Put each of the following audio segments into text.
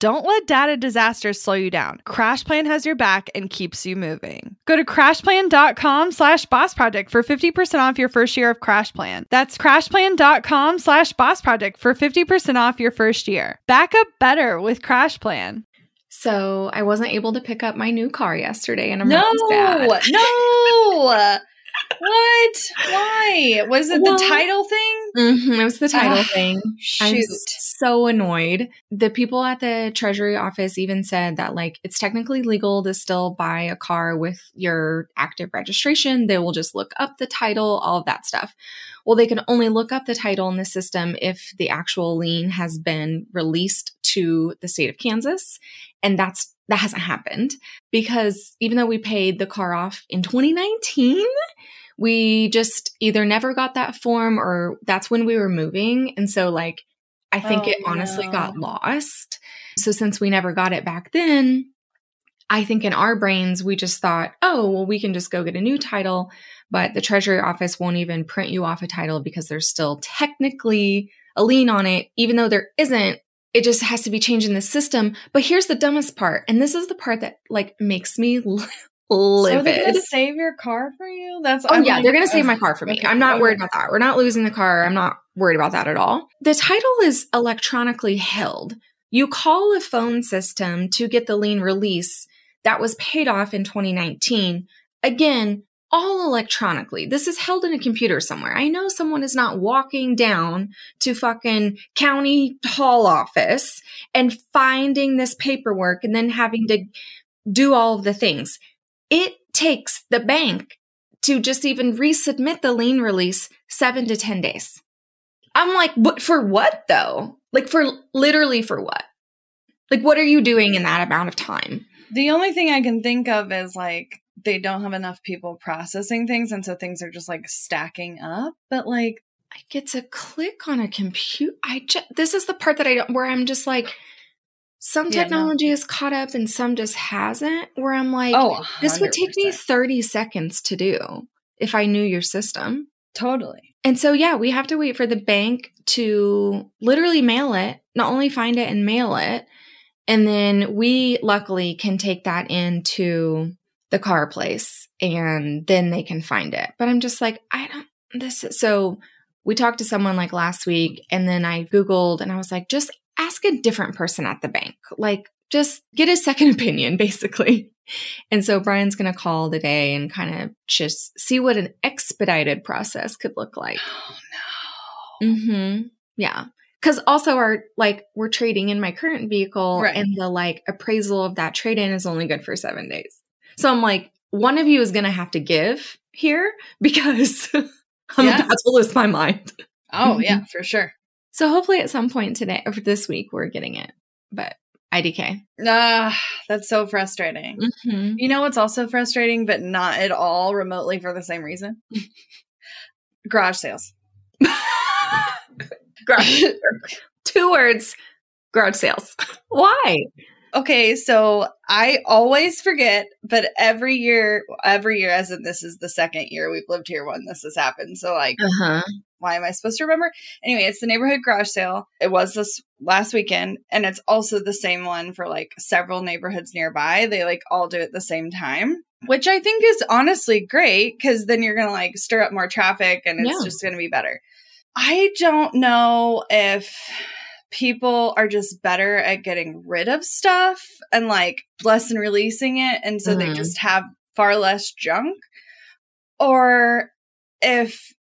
Don't let data disasters slow you down. CrashPlan has your back and keeps you moving. Go to crashplan.com slash boss project for 50% off your first year of CrashPlan. That's crashplan.com slash boss project for 50% off your first year. Back up better with CrashPlan. So I wasn't able to pick up my new car yesterday, and I'm no, really sad. no. what? Why? Was it Well, the title thing? Mhm, it was the title Ah, thing. I'm so annoyed. The people at the Treasury office even said that, like, it's technically legal to still buy a car with your active registration. They will just look up the title, all of that stuff. Well, they can only look up the title in the system if the actual lien has been released to the state of Kansas. And that's that hasn't happened because even though we paid the car off in 2019, we just either never got that form or that's when we were moving. And so, like, I think Oh, it honestly no. got lost. So, since we never got it back then, I think in our brains, we just thought, oh, well, we can just go get a new title. But the Treasury office won't even print you off a title because there's still technically a lien on it, even though there isn't. It just has to be changed in the system. But here's the dumbest part. And this is the part that like makes me So they're gonna save your car for you? That's Oh I'm yeah, like, they're gonna save my car for me. I'm not worried about that. We're not losing the car. I'm not worried about that at all. The title is electronically held. You call a phone system to get the lien release that was paid off in 2019. Again, all electronically. This is held in a computer somewhere. I know someone is not walking down to fucking county hall office and finding this paperwork and then having to do all of the things. It takes the bank to just even resubmit the lien release seven to 10 days. I'm like, but for what though? Like, for literally for what? Like, what are you doing in that amount of time? The only thing I can think of is like they don't have enough people processing things, and so things are just like stacking up. But like, I get to click on a computer. I just, this is the part that I don't, where I'm just like, some Yeah, no. technology is caught up and some just hasn't. Where I'm like, oh, this would take me 30 seconds to do if I knew your system. totally. And so, yeah, we have to wait for the bank to literally mail it, not only find it and mail it. And then we luckily can take that into the car place and then they can find it. But I'm just like, I don't, this is so. We talked to someone like last week and then I Googled and I was like, just ask a different person at the bank. Like, just get a second opinion, basically. And so Brian's going to call today and kind of just see what an expedited process could look like. Oh no. Mm-hmm. Yeah. Cause also our like we're trading in my current vehicle Right. and the like appraisal of that trade in is only good for seven days. So I'm like, one of you is gonna have to give here because I'm Yeah. about to lose my mind. Oh yeah, for sure. So hopefully at some point today or this week we're getting it. But IDK. Ah, that's so frustrating. Mm-hmm. You know what's also frustrating, but not at all remotely for the same reason? Garage sales. garage. Two words. Garage sales. Why? Okay, so I always forget, but every year, every year, as in this is the second year we've lived here when this has happened. So, like, Uh-huh. Why am I supposed to remember? Anyway, it's the neighborhood garage sale. It was this last weekend, and it's also the same one for like several neighborhoods nearby. They like all do it at the same time, which I think is honestly great because then you're gonna like stir up more traffic and it's Yeah. just gonna be better. I don't know if people are just better at getting rid of stuff and like less and releasing it, and so they Mhm. just have far less junk, or if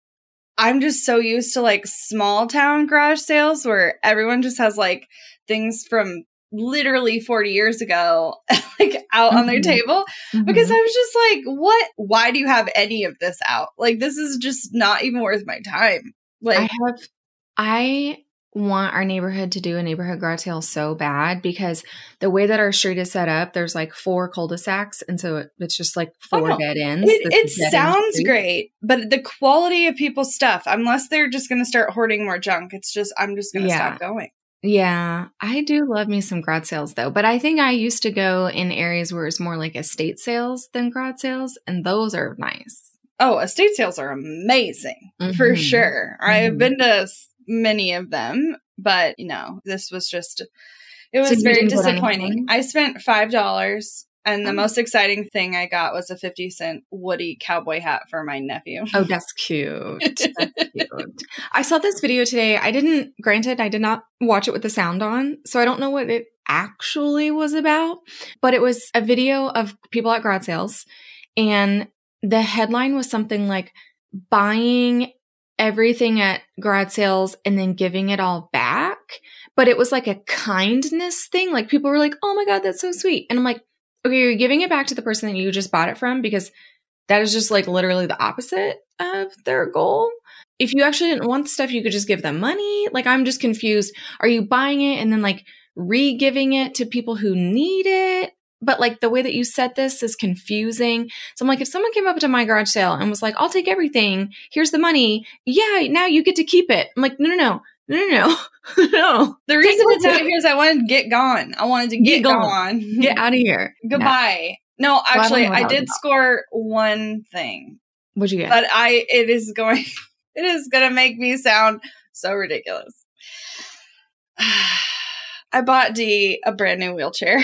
I'm just so used to like small town garage sales where everyone just has like things from literally 40 years ago, like out on their Mhm. table because Mhm. I was just like, what? Why do you have any of this out? Like, this is just not even worth my time. Like, I have I want our neighborhood to do a neighborhood garage sale so bad because the way that our street is set up, there's like four cul-de-sacs, and so it, it's just like four Oh, dead ends. it, it dead-end sounds great, but the quality of people's stuff, unless they're just going to start hoarding more junk, it's just, I'm just going to Yeah. stop going. Yeah, I do love me some garage sales though, but I think I used to go in areas where it's more like estate sales than garage sales, and those are nice. Oh, estate sales are amazing for Mhm. sure. I've Mhm. been to many of them, but you know, this was just it was So very disappointing. I spent five dollars, and the Oh. most exciting thing I got was a fifty cent Woody cowboy hat for my nephew. Oh, that's cute. That's cute. I saw this video today. I didn't, granted, I did not watch it with the sound on, so I don't know what it actually was about, but it was a video of people at garage sales, and the headline was something like buying everything at garage sales and then giving it all back. But it was like a kindness thing. Like people were like, oh my God, that's so sweet. And I'm like, okay, you're giving it back to the person that you just bought it from because that is just like literally the opposite of their goal. If you actually didn't want the stuff, you could just give them money. Like, I'm just confused. Are you buying it and then like re giving it to people who need it? But like the way that you said this is confusing. So I'm like, if someone came up to my garage sale and was like, I'll take everything, here's the money. Yeah, now you get to keep it. I'm like, no, no, no, no, no, no, no. The reason it's out here is I wanted to get gone. I wanted to get, Get gone. gone. Get out of here. Goodbye. No, I don't actually, know what I did score one thing, What'd you get? but I it is going it is going to make me sound so ridiculous. I bought D a brand new wheelchair.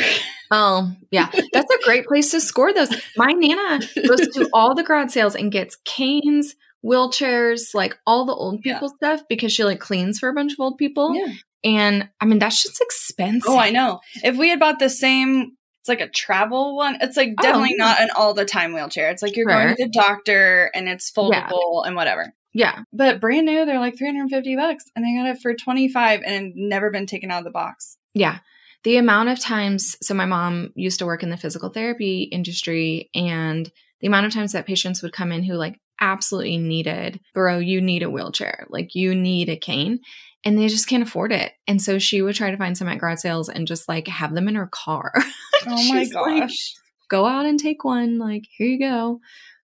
Oh, yeah. That's a great place to score those. My Nana goes to all the garage sales and gets canes, wheelchairs, like all the old Yeah. people stuff because she like cleans for a bunch of old people. Yeah. And I mean, that's just expensive. Oh, I know. If we had bought the same, it's like a travel one. It's like Oh, definitely yeah. not an all the time wheelchair. It's like you're Sure. going to the doctor and it's Yeah. foldable and whatever. Yeah. But brand new, they're like 350 bucks and I got it for 25 and never been taken out of the box. Yeah. The amount of times, so my mom used to work in the physical therapy industry, and the amount of times that patients would come in who like absolutely needed, bro, you need a wheelchair, like you need a cane, and they just can't afford it. And so she would try to find some at garage sales and just like have them in her car. Oh my She's like, gosh. go out and take one. Like, here you go.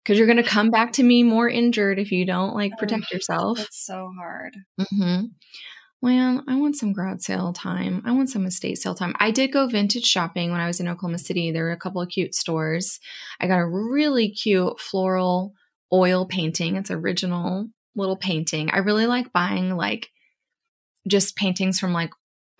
Cause you're going to come back to me more injured if you don't like protect yourself. It's so hard. Mm-hmm. Well, I want some garage sale time. I want some estate sale time. I did go vintage shopping when I was in Oklahoma City. There were a couple of cute stores. I got a really cute floral oil painting. It's original little painting. I really like buying like just paintings from like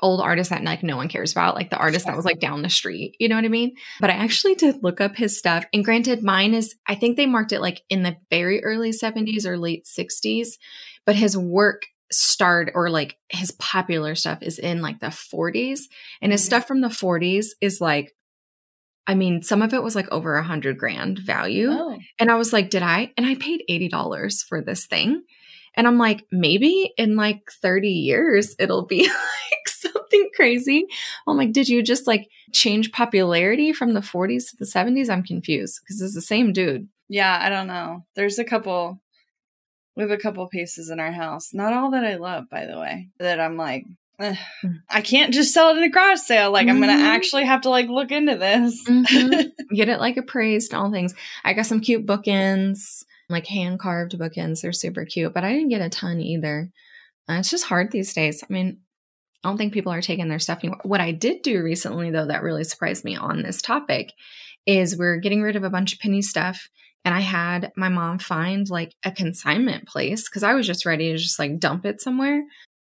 old artists that like no one cares about, like the artist that was like down the street. You know what I mean? But I actually did look up his stuff. And granted, mine is I think they marked it like in the very early 70s or late 60s, but his work started or like his popular stuff is in like the 40s. And his Mhm. stuff from the 40s is like I mean, some of it was like over a hundred grand value. Oh. And I was like, did I? And I paid $80 for this thing. And I'm like, maybe in like 30 years, it'll be like something crazy. I'm like, did you just like change popularity from the 40s to the 70s? I'm confused because it's the same dude. Yeah, I don't know. There's a couple. We have a couple pieces in our house. Not all that I love, by the way. That I'm like. I can't just sell it in a garage sale. Like I'm Mhm. gonna actually have to like look into this. Mhm. Get it like appraised, and all things. I got some cute bookends, like hand carved bookends. They're super cute, but I didn't get a ton either. Uh, it's just hard these days. I mean, I don't think people are taking their stuff anymore. What I did do recently, though, that really surprised me on this topic is we're getting rid of a bunch of Penny stuff. And I had my mom find like a consignment place because I was just ready to just like dump it somewhere.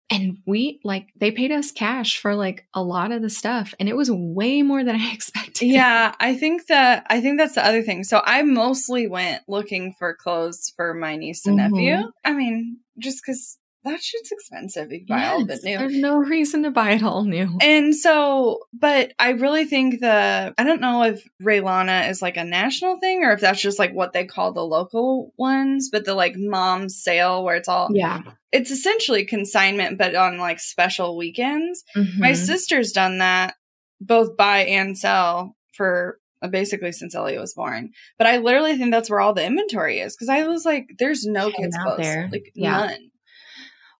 And we like, they paid us cash for like a lot of the stuff. And it was way more than I expected. yeah, I think that I think that's the other thing. So I mostly went looking for clothes for my niece and Mhm. nephew. I mean, just because that shit's expensive if you buy all of it Yes, new. There's no reason to buy it all new. And so, but I really think the I don't know if Rhea Lana is like a national thing or if that's just like what they call the local ones, but the like mom sale where it's all yeah. it's essentially consignment but on like special weekends. My Mhm. sister's done that both buy and sell for uh, basically since Elliot was born. But I literally think that's where all the inventory is because I was like, there's no kids out clothes, there. like Yeah. none.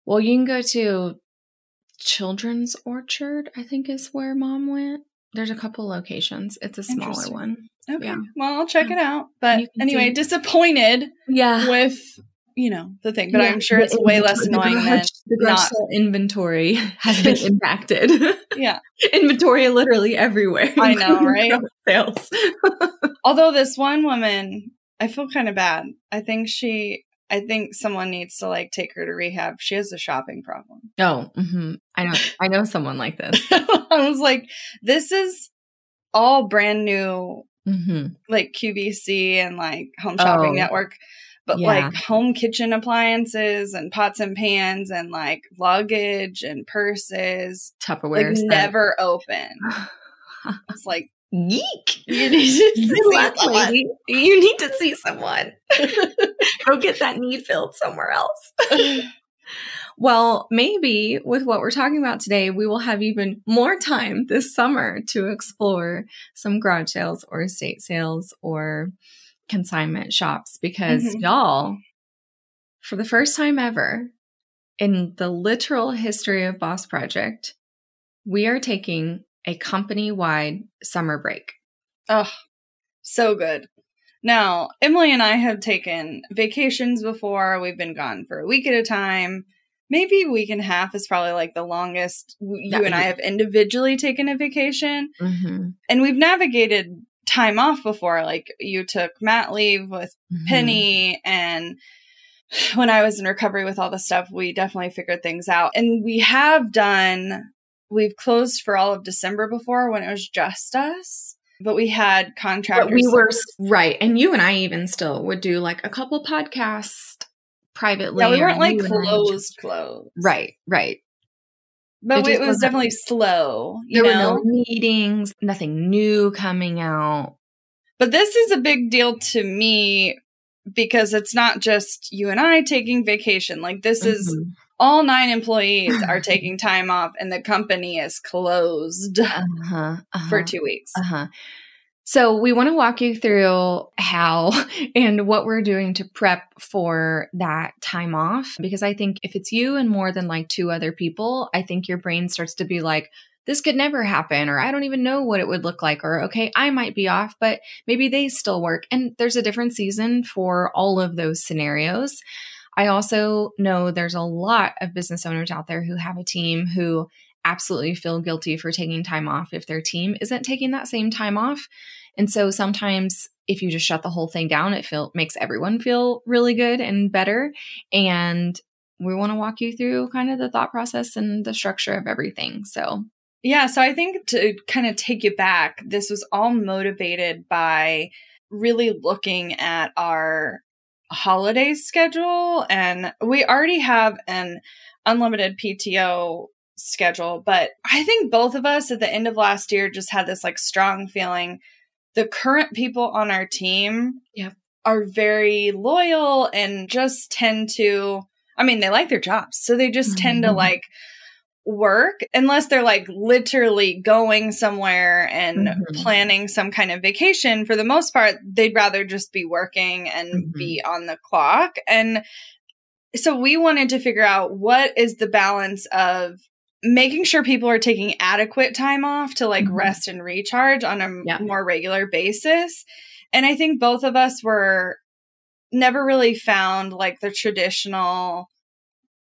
Well, you can go to Children's Orchard, I think is where mom went. There's a couple locations. It's a smaller one. Okay, Yeah. well I'll check it out. But anyway, disappointed Yeah. with you know the thing, but I'm sure it's way less annoying than the garage not. inventory has been impacted. yeah. inventory literally everywhere. I know, right? Sales. Although this one woman, I feel kind of bad. I think she, I think someone needs to like take her to rehab. She has a shopping problem. oh, hmm I know. I know someone like this. I was like, this is all brand new, hmm like QVC and like Home Shopping Oh, Network, but yeah. like home kitchen appliances and pots and pans and like luggage and purses, Tupperware. like never open. It's like, Yeek. you need to see someone. You need to see someone. Go get that need filled somewhere else. Well, maybe with what we're talking about today, we will have even more time this summer to explore some garage sales or estate sales or consignment shops because Mhm. y'all, for the first time ever in the literal history of Boss Project, we are taking a company wide summer break. Oh, so good. Now, Emily and I have taken vacations before. We've been gone for a week at a time. Maybe a week and a half is probably like the longest you and I have individually taken a vacation. Mm-hmm. And we've navigated time off before. Like you took mat leave with Mm-hmm. Penny and when I was in recovery with all the stuff, we definitely figured things out. And we have done, we've closed for all of December before when it was just us, but we had contractors. But we were right, and you and I even still would do like a couple podcasts privately. Yeah, we weren't like you and I would closed, closed. Right, right. But It it, was definitely slow, you There know? were no meetings, nothing new coming out. But this is a big deal to me because it's not just you and I taking vacation. Like, this is Mhm. All nine employees are taking time off, and the company is closed uh-huh, uh-huh, for two weeks. Uh-huh. So we want to walk you through how and what we're doing to prep for that time off because I think if it's you and more than like two other people, I think your brain starts to be like this could never happen or I don't even know what it would look like or okay, I might be off, but maybe they still work. And there's a different season for all of those scenarios. I also know there's a lot of business owners out there who have a team who absolutely feel guilty for taking time off if their team isn't taking that same time off. And so sometimes if you just shut the whole thing down, it feel makes everyone feel really good and better. And we want to walk you through kind of the thought process and the structure of everything. So Yeah, so I think to kind of take you back, this was all motivated by really looking at our holiday schedule. And we already have an unlimited PTO schedule, but I think both of us at the end of last year just had this like strong feeling the current people on our team Yep. are very loyal and just tend to I mean, they like their jobs. So they just tend to Mhm. like work unless they're like literally going somewhere and Mhm. planning some kind of vacation for the most part they'd rather just be working and Mhm. be on the clock and so we wanted to figure out what is the balance of making sure people are taking adequate time off to like Mhm. rest and recharge on a Yeah. more regular basis and i think both of us were never really found like the traditional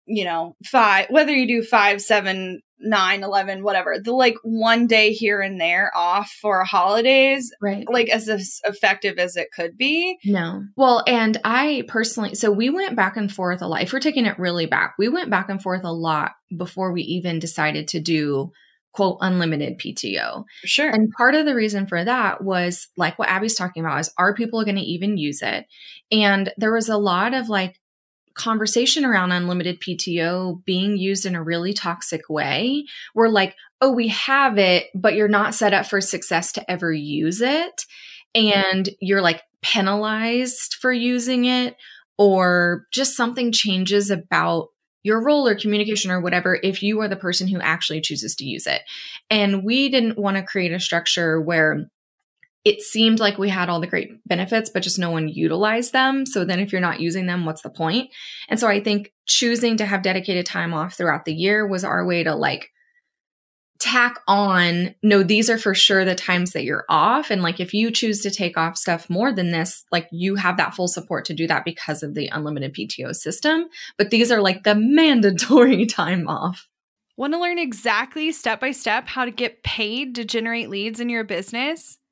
you know five whether you do five seven nine eleven whatever the like one day here and there off for holidays right. like as as effective as it could be No. Well, and I personally, so we went back and forth a lot. If we're taking it really back, we went back and forth a lot before we even decided to do quote unlimited PTO. sure And part of the reason for that was like what Abby's talking about is are people going to even use it? And there was a lot of like conversation around unlimited PTO being used in a really toxic way. We're like, oh, we have it, but you're not set up for success to ever use it. And you're like penalized for using it, or just something changes about your role or communication or whatever if you are the person who actually chooses to use it. And we didn't want to create a structure where it seemed like we had all the great benefits, but just no one utilized them. So then if you're not using them, what's the point? And so I think choosing to have dedicated time off throughout the year was our way to like tack on no these are for sure the times that you're off and like if you choose to take off stuff more than this like you have that full support to do that because of the unlimited PTO system but these are like the mandatory time off Want to learn exactly step by step how to get paid to generate leads in your business?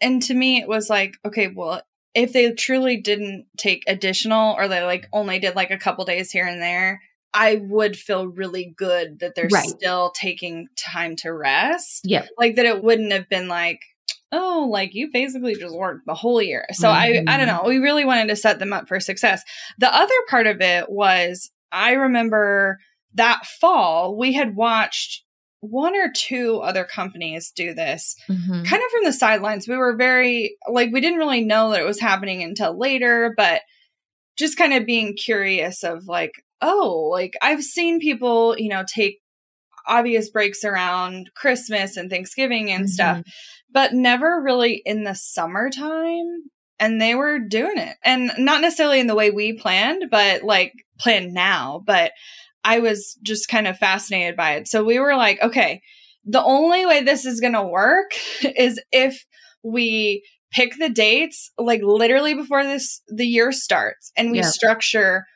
and to me, it was like, okay, well, if they truly didn't take additional or they like only did like a couple days here and there, I would feel really good that they're Right. still taking time to rest. Yeah. Like that it wouldn't have been like, oh, like you basically just worked the whole year. So I I don't mm-hmm. know. We really wanted to set them up for success. The other part of it was I remember that fall we had watched one or two other companies do this Mhm. kind of from the sidelines. We were very like we didn't really know that it was happening until later, but just kind of being curious of like, oh, like I've seen people, you know, take obvious breaks around Christmas and Thanksgiving and stuff, but never really in the summertime. And they were doing it. And not necessarily in the way we planned, but like planned now. But I was just kind of fascinated by it. So we were like, okay, the only way this is going to work is if we pick the dates like literally before this the year starts and we Yeah. structure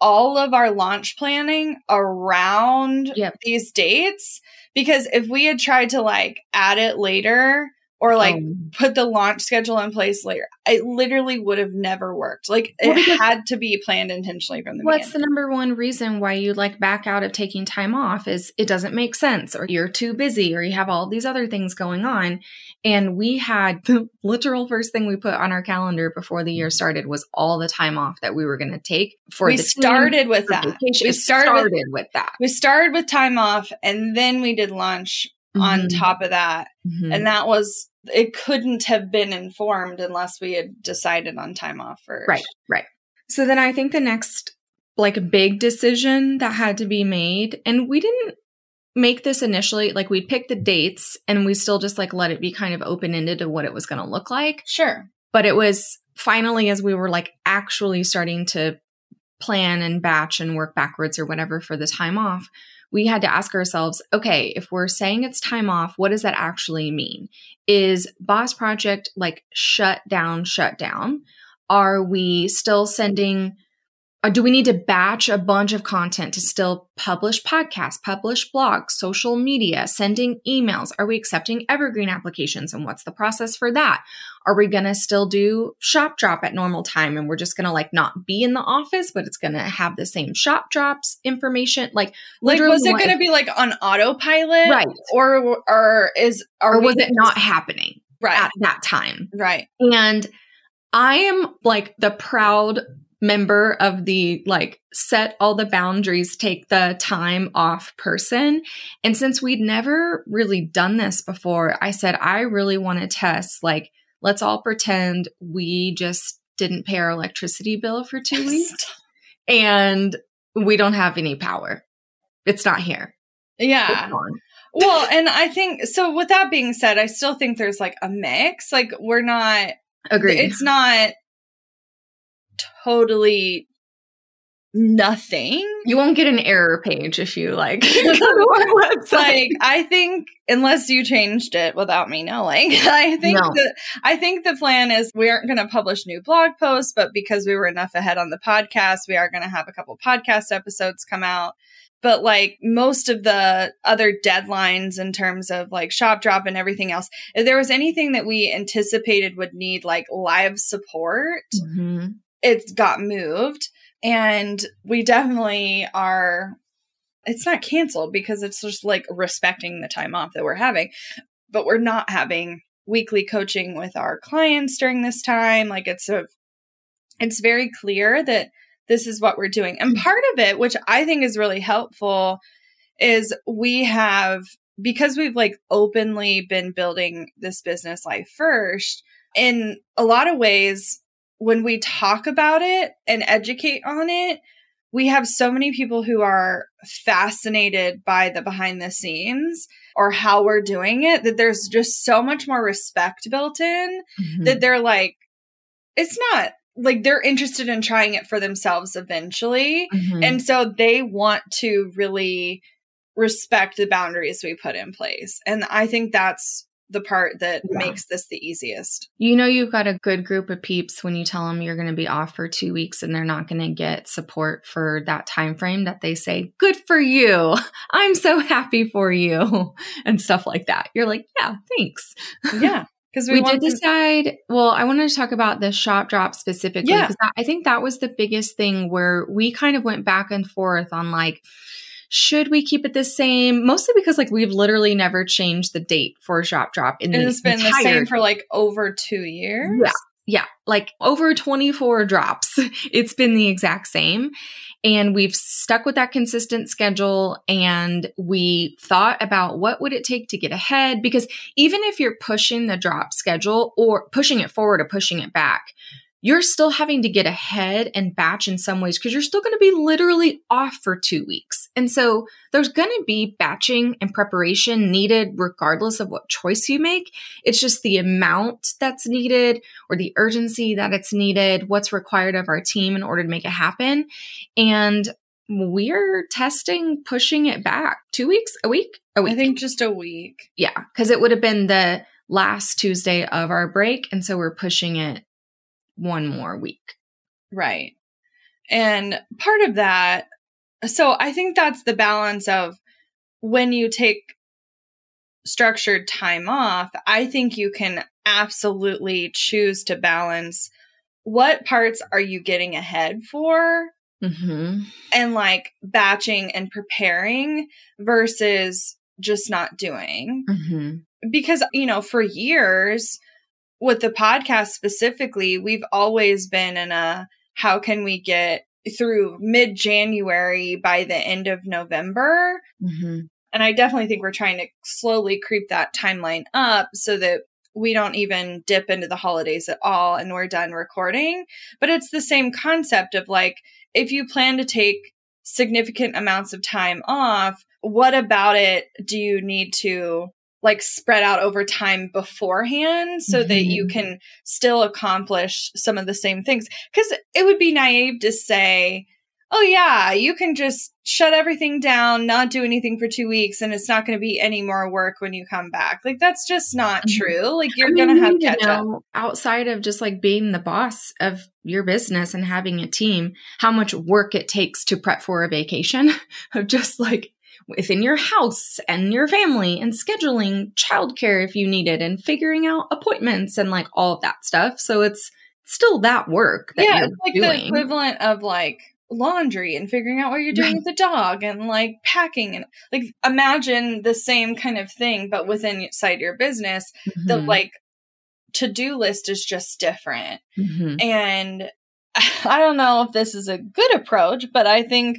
all of our launch planning around Yep. these dates because if we had tried to like add it later or like Um, put the launch schedule in place later, it literally would have never worked. Like it had to be planned intentionally from the What's beginning. What's the number one reason why you like back out of taking time off is it doesn't make sense or you're too busy or you have all these other things going on. And we had the literal first thing we put on our calendar before the year started was all the time off that we were going to take for we started with that. vacation. We It started with- with that. We started with time off and then we did lunch on top of that. Mhm. And that was, it couldn't have been informed unless we had decided on time off first. Right, right. So then I think the next like big decision that had to be made, and we didn't make this initially, like we picked the dates and we still just like let it be kind of open ended to what it was going to look like. Sure. But it was finally as we were like actually starting to plan and batch and work backwards or whatever for the time off, we had to ask ourselves, okay, if we're saying it's time off, what does that actually mean? Is Boss Project like shut down, shut down? Are we still sending or do we need to batch a bunch of content to still publish podcasts, publish blogs, social media, sending emails? Are we accepting evergreen applications and what's the process for that? Are we going to still do shop drop at normal time and we're just going to like not be in the office, but it's going to have the same shop drops information? Like, Like, was it going to be like on autopilot? Right. Or, or is, are or was it not happening right? at that time? right. And I am like the proud member of the like set all the boundaries, take the time off person. And since we'd never really done this before, I said, I really want to test, like, let's all pretend we just didn't pay our electricity bill for two weeks and we don't have any power. It's not here. Yeah. well, and I think so. With that being said, I still think there's like a mix. Like we're not. Agreed. It's not totally nothing. you won't get an error page if you like go to website. Like I think unless you changed it without me knowing, I think No. that I think the plan is we aren't going to publish new blog posts, but because we were enough ahead on the podcast, we are going to have a couple podcast episodes come out. But like most of the other deadlines in terms of like shop drop and everything else, if there was anything that we anticipated would need like live support, Mhm. It got moved and we definitely are it's not canceled because it's just like respecting the time off that we're having but we're not having weekly coaching with our clients during this time. Like it's a it's very clear that this is what we're doing. And part of it which i think is really helpful is we have because we've like openly been building this business life first in a lot of ways when we talk about it and educate on it, we have so many people who are fascinated by the behind the scenes or how we're doing it that there's just so much more respect built in Mhm. that they're like, it's not like they're interested in trying it for themselves eventually. Mhm. And so they want to really respect the boundaries we put in place. And I think that's the part that Yeah. makes this the easiest. you know you've got a good group of peeps when you tell them you're going to be off for two weeks and they're not going to get support for that time frame that they say good for you i'm so happy for you and stuff like that you're like yeah thanks Yeah. Because we, we, did to- decide well i wanted to talk about the shop drop specifically Yeah. because i think that was the biggest thing where we kind of went back and forth on like should we keep it the same mostly because like we've literally never changed the date for shop drop in it the has been the same for like over two years. yeah. Yeah, like over 24 drops. It's been the exact same. And we've stuck with that consistent schedule and we thought about what would it take to get ahead because even if you're pushing the drop schedule or pushing it forward or pushing it back, you're still having to get ahead and batch in some ways because you're still going to be literally off for 2 weeks. And so there's going to be batching and preparation needed regardless of what choice you make. It's just the amount that's needed or the urgency that it's needed, what's required of our team in order to make it happen. And we're testing pushing it back two weeks, a week, a week. I think just a week. yeah, because it would have been the last Tuesday of our break. And so we're pushing it one more week. Right. And part of that, so I think that's the balance of when you take structured time off, I think you can absolutely choose to balance what parts are you getting ahead for Mm-hmm. and like batching and preparing versus just not doing. Mm-hmm. Because, you know, for years with the podcast specifically, we've always been in a how can we get through mid January by the end of November? Mm-hmm. And I definitely think we're trying to slowly creep that timeline up so that we don't even dip into the holidays at all and we're done recording. But it's the same concept of like, if you plan to take significant amounts of time off, what about it do you need to like spread out over time beforehand so that you Mhm. can still accomplish some of the same things? Because it would be naive to say, oh, yeah, you can just shut everything down, not do anything for two weeks, and it's not going to be any more work when you come back. Like, that's just not Mhm. true. Like, you're I mean, going to have catch up. outside of just like being the boss of your business and having a team, how much work it takes to prep for a vacation of just like within your house and your family and scheduling childcare if you need it and figuring out appointments and like all of that stuff. So it's still that work that yeah, it's like doing. the equivalent of like laundry and figuring out what you're doing Right. with the dog and like packing and like imagine the same kind of thing but within inside your business the Mhm. like to-do list is just different Mhm. and i don't know if this is a good approach but i think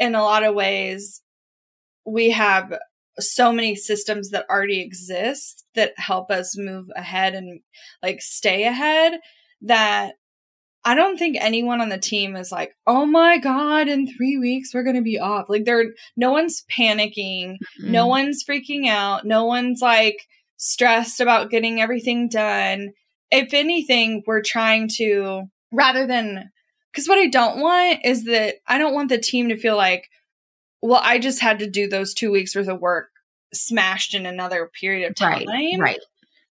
in a lot of ways we have so many systems that already exist that help us move ahead and like stay ahead that I don't think anyone on the team is like, "Oh my god, in 3 weeks we're going to be off." Like they're no one's panicking, no Mhm. one's freaking out, no one's like stressed about getting everything done. If anything, we're trying to rather than cuz what I don't want is that I don't want the team to feel like, "Well, I just had to do those 2 weeks worth of work smashed in another period of time." Right. Right.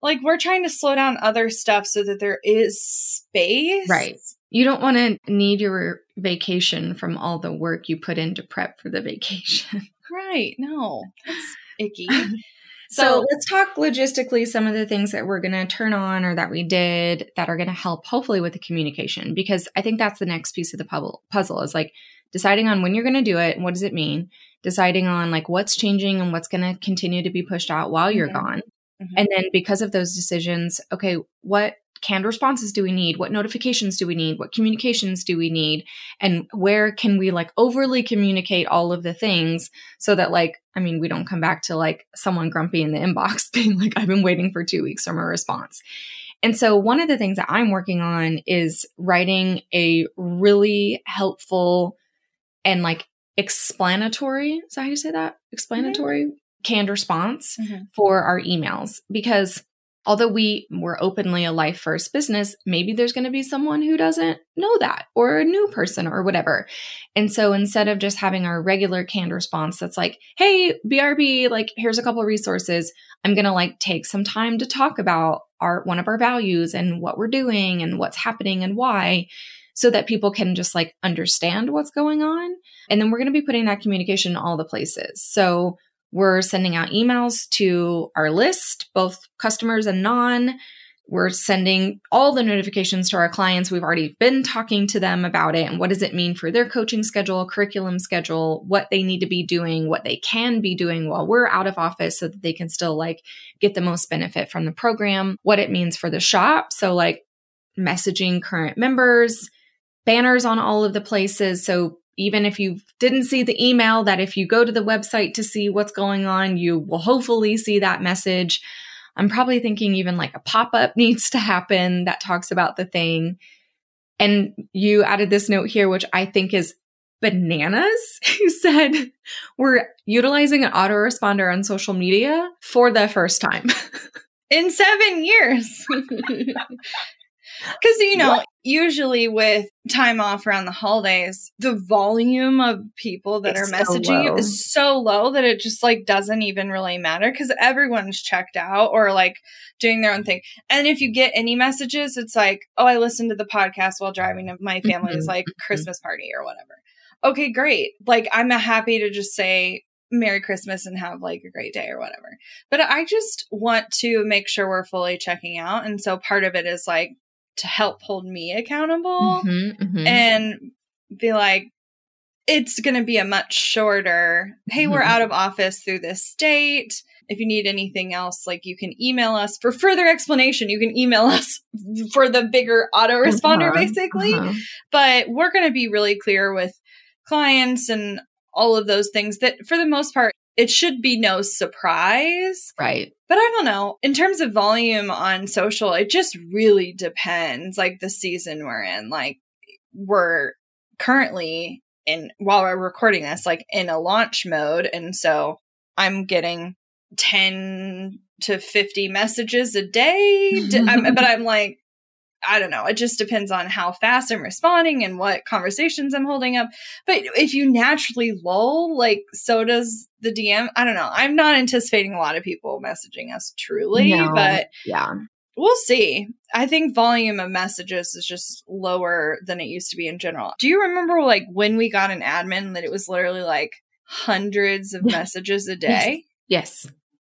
Like we're trying to slow down other stuff so that there is space. Right. You don't want to need your vacation from all the work you put into prep for the vacation. Right. No. That's icky. So, So- let's talk logistically some of the things that we're going to turn on or that we did that are going to help hopefully with the communication because I think that's the next piece of the puzzle puzzle is like deciding on when you're going to do it and what does it mean deciding on like what's changing and what's going to continue to be pushed out while you're Mhm. gone. Mhm. and then because of those decisions okay what canned responses do we need? What notifications do we need? What communications do we need? And where can we like overly communicate all of the things so that like i mean we don't come back to like someone grumpy in the inbox being like i've been waiting for two weeks from a response. And so one of the things that i'm working on is writing a really helpful and like explanatory is that how you say that? Explanatory canned response Mhm. for our emails. Because although we were openly a life first business, maybe there's going to be someone who doesn't know that or a new person or whatever. And so instead of just having our regular canned response that's like, hey, BRB, like here's a couple resources, I'm going to like take some time to talk about our one of our values and what we're doing and what's happening and why so that people can just like understand what's going on. And then we're going to be putting that communication in all the places. So we're sending out emails to our list, both customers and non. We're sending all the notifications to our clients. We've already been talking to them about it and what does it mean for their coaching schedule, curriculum schedule, what they need to be doing, what they can be doing while we're out of office so that they can still like get the most benefit from the program, what it means for the shop. So like messaging current members, banners on all of the places. So even if you didn't see the email, that if you go to the website to see what's going on, you will hopefully see that message. I'm probably thinking even like a pop up needs to happen that talks about the thing. And you added this note here, which I think is bananas. You said we're utilizing an autoresponder on social media for the first time. In seven years. Because, you know, usually with time off around the holidays, the volume of people that It's are so messaging you is so low that it just like doesn't even really matter because everyone's checked out or like doing their own thing. And if you get any messages, it's like, oh, I listened to the podcast while driving to my family's Mhm, like mhm. Christmas party or whatever. Okay, great. Like I'm happy to just say Merry Christmas and have like a great day or whatever. But I just want to make sure we're fully checking out. And so part of it is like to help hold me accountable Mhm, mhm. and be like, it's going to be a much shorter, hey, we're Mhm. out of office through this date. If you need anything else, like you can email us for further explanation. You can email us for the bigger autoresponder, Uh-huh, basically uh-huh. but we're going to be really clear with clients and all of those things that for the most part it should be no surprise. Right. but i don't know. In terms of volume on social it just really depends like the season we're in. Like we're currently in while we're recording this like in a launch mode. And so i'm getting 10 to 50 messages a day. D- I'm- but i'm like I don't know. It just depends on how fast I'm responding and what conversations I'm holding up. But if you naturally lull, like so does the DM. I don't know. I'm not anticipating a lot of people messaging us truly, No. but Yeah. we'll see. I think volume of messages is just lower than it used to be in general. Do you remember like when we got an admin that it was literally like hundreds of messages a day? Yes.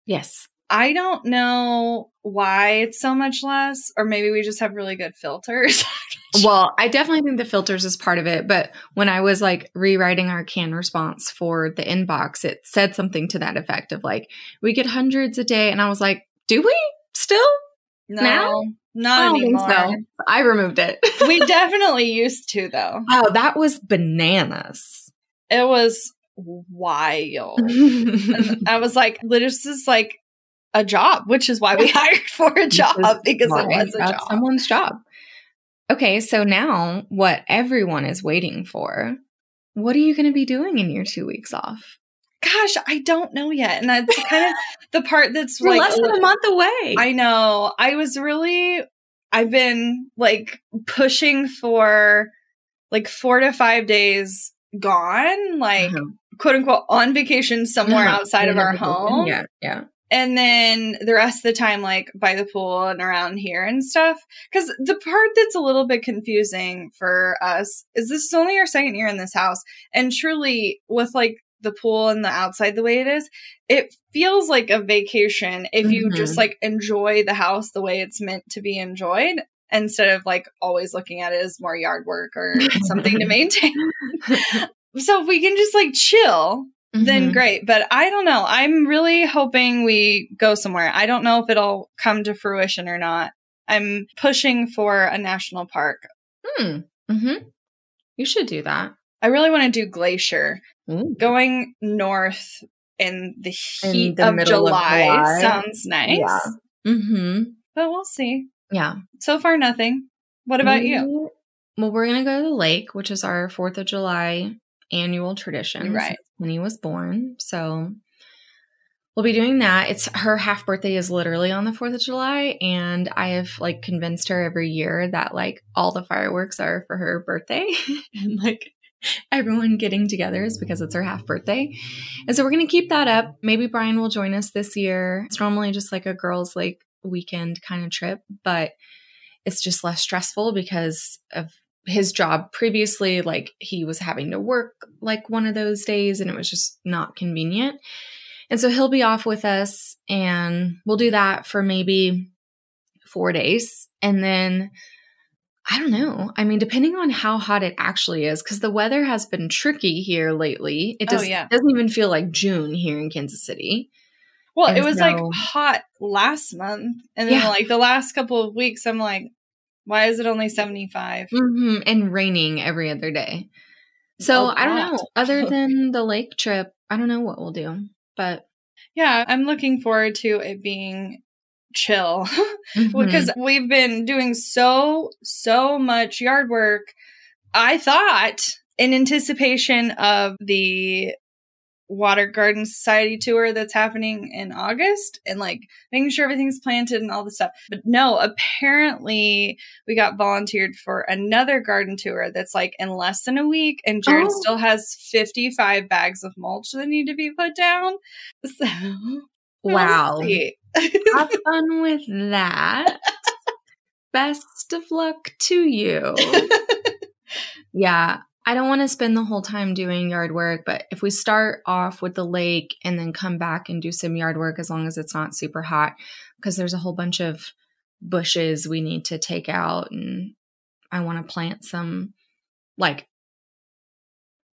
Yes. I don't know why it's so much less, or maybe we just have really good filters. Well, I definitely think the filters is part of it. But when I was like rewriting our can response for the inbox, it said something to that effect of like, we get hundreds a day. And I was like, do we still? No, Now? not I anymore. so. I removed it. we definitely used to though. oh, that was bananas. It was wild. I was like, this is like a job, which is why we hired for a job because it was a job. someone's job. Okay, so now what everyone is waiting for, what are you going to be doing in your two weeks off? Gosh, I don't know yet, and that's kind of the part that's like less than a month away. I know. I was really I've been like pushing for like 4 to 5 days gone, like Uh-huh. quote unquote on vacation somewhere Uh-huh. outside of our home. Yeah, yeah. And then the rest of the time like by the pool and around here and stuff. Cuz the part that's a little bit confusing for us is this is only our second year in this house and truly with like the pool and the outside the way it is, it feels like a vacation if you Mhm. just like enjoy the house the way it's meant to be enjoyed instead of like always looking at it as more yard work or something to maintain. so if we can just like chill, then Mhm. great. But I don't know. I'm really hoping we go somewhere. I don't know if it'll come to fruition or not. I'm pushing for a national park. Hmm. Mm-hmm. You should do that. I really want to do Glacier. Ooh. Going north in the In heat the of, middle of July July. sounds nice. Yeah. Mm-hmm. But we'll see. Yeah. So far, nothing. What about you? Well, we're gonna go to the lake, which is our Fourth of July annual tradition. Right. When he was born, so we'll be doing that. It's her half birthday is literally on the Fourth of July, and I have like convinced her every year that like all the fireworks are for her birthday, and like everyone getting together is because it's her half birthday. And so we're going to keep that up. Maybe Brian will join us this year. It's normally just like a girls' like weekend kind of trip, but it's just less stressful because of his job previously. Like he was having to work like one of those days and it was just not convenient. And so he'll be off with us and we'll do that for maybe four days. And then I don't know. I mean, depending on how hot it actually is, because the weather has been tricky here lately. It Oh, yeah. doesn't even feel like June here in Kansas City. Well, And it was like hot last month. And then Yeah. like the last couple of weeks, I'm like, why is it only 75? hmm And raining every other day. So I don't know. Other than the lake trip, I don't know what we'll do. But Yeah, I'm looking forward to it being chill mhm. because we've been doing so so much yard work. I thought in anticipation of the water garden society tour that's happening in August and like making sure everything's planted and all the stuff. But no, apparently we got volunteered for another garden tour that's like in less than a week and Jared Oh. still has 55 bags of mulch that need to be put down. So Wow. Have fun with that. Best of luck to you. Yeah. I don't want to spend the whole time doing yard work, but if we start off with the lake and then come back and do some yard work as long as it's not super hot, because there's a whole bunch of bushes we need to take out and I want to plant some like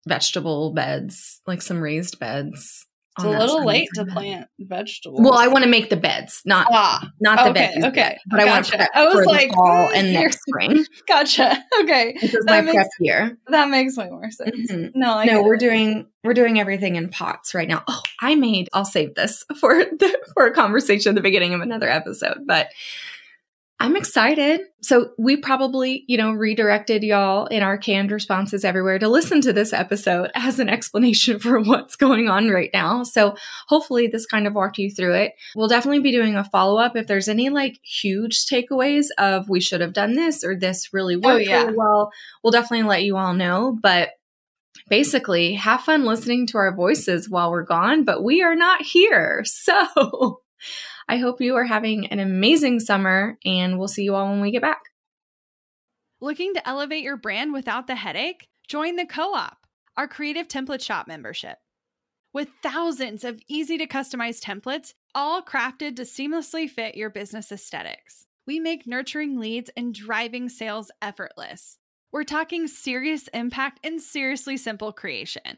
vegetable beds, like some raised beds. It's a little late to plant vegetables. Well, I want to make the beds, not ah, not the okay, beds, okay, but I want to prep I was for the like, fall mm, and next spring. gotcha. Okay, This is That my makes- prep year. that makes way more sense. Mhm. No, I no, we're it. doing we're doing everything in pots right now. Oh, I made. I'll save this for the, for a conversation at the beginning of another episode, but. I'm excited. So we probably, you know, redirected y'all in our canned responses everywhere to listen to this episode as an explanation for what's going on right now. So hopefully this kind of walked you through it. We'll definitely be doing a follow up if there's any like huge takeaways of we should have done this or this really oh, worked yeah. really well. We'll definitely let you all know. But basically, have fun listening to our voices while we're gone, but we are not here. So I hope you are having an amazing summer and we'll see you all when we get back. Looking to elevate your brand without the headache? Join the Co op, our creative template shop membership. With thousands of easy to customize templates, all crafted to seamlessly fit your business aesthetics, we make nurturing leads and driving sales effortless. We're talking serious impact and seriously simple creation.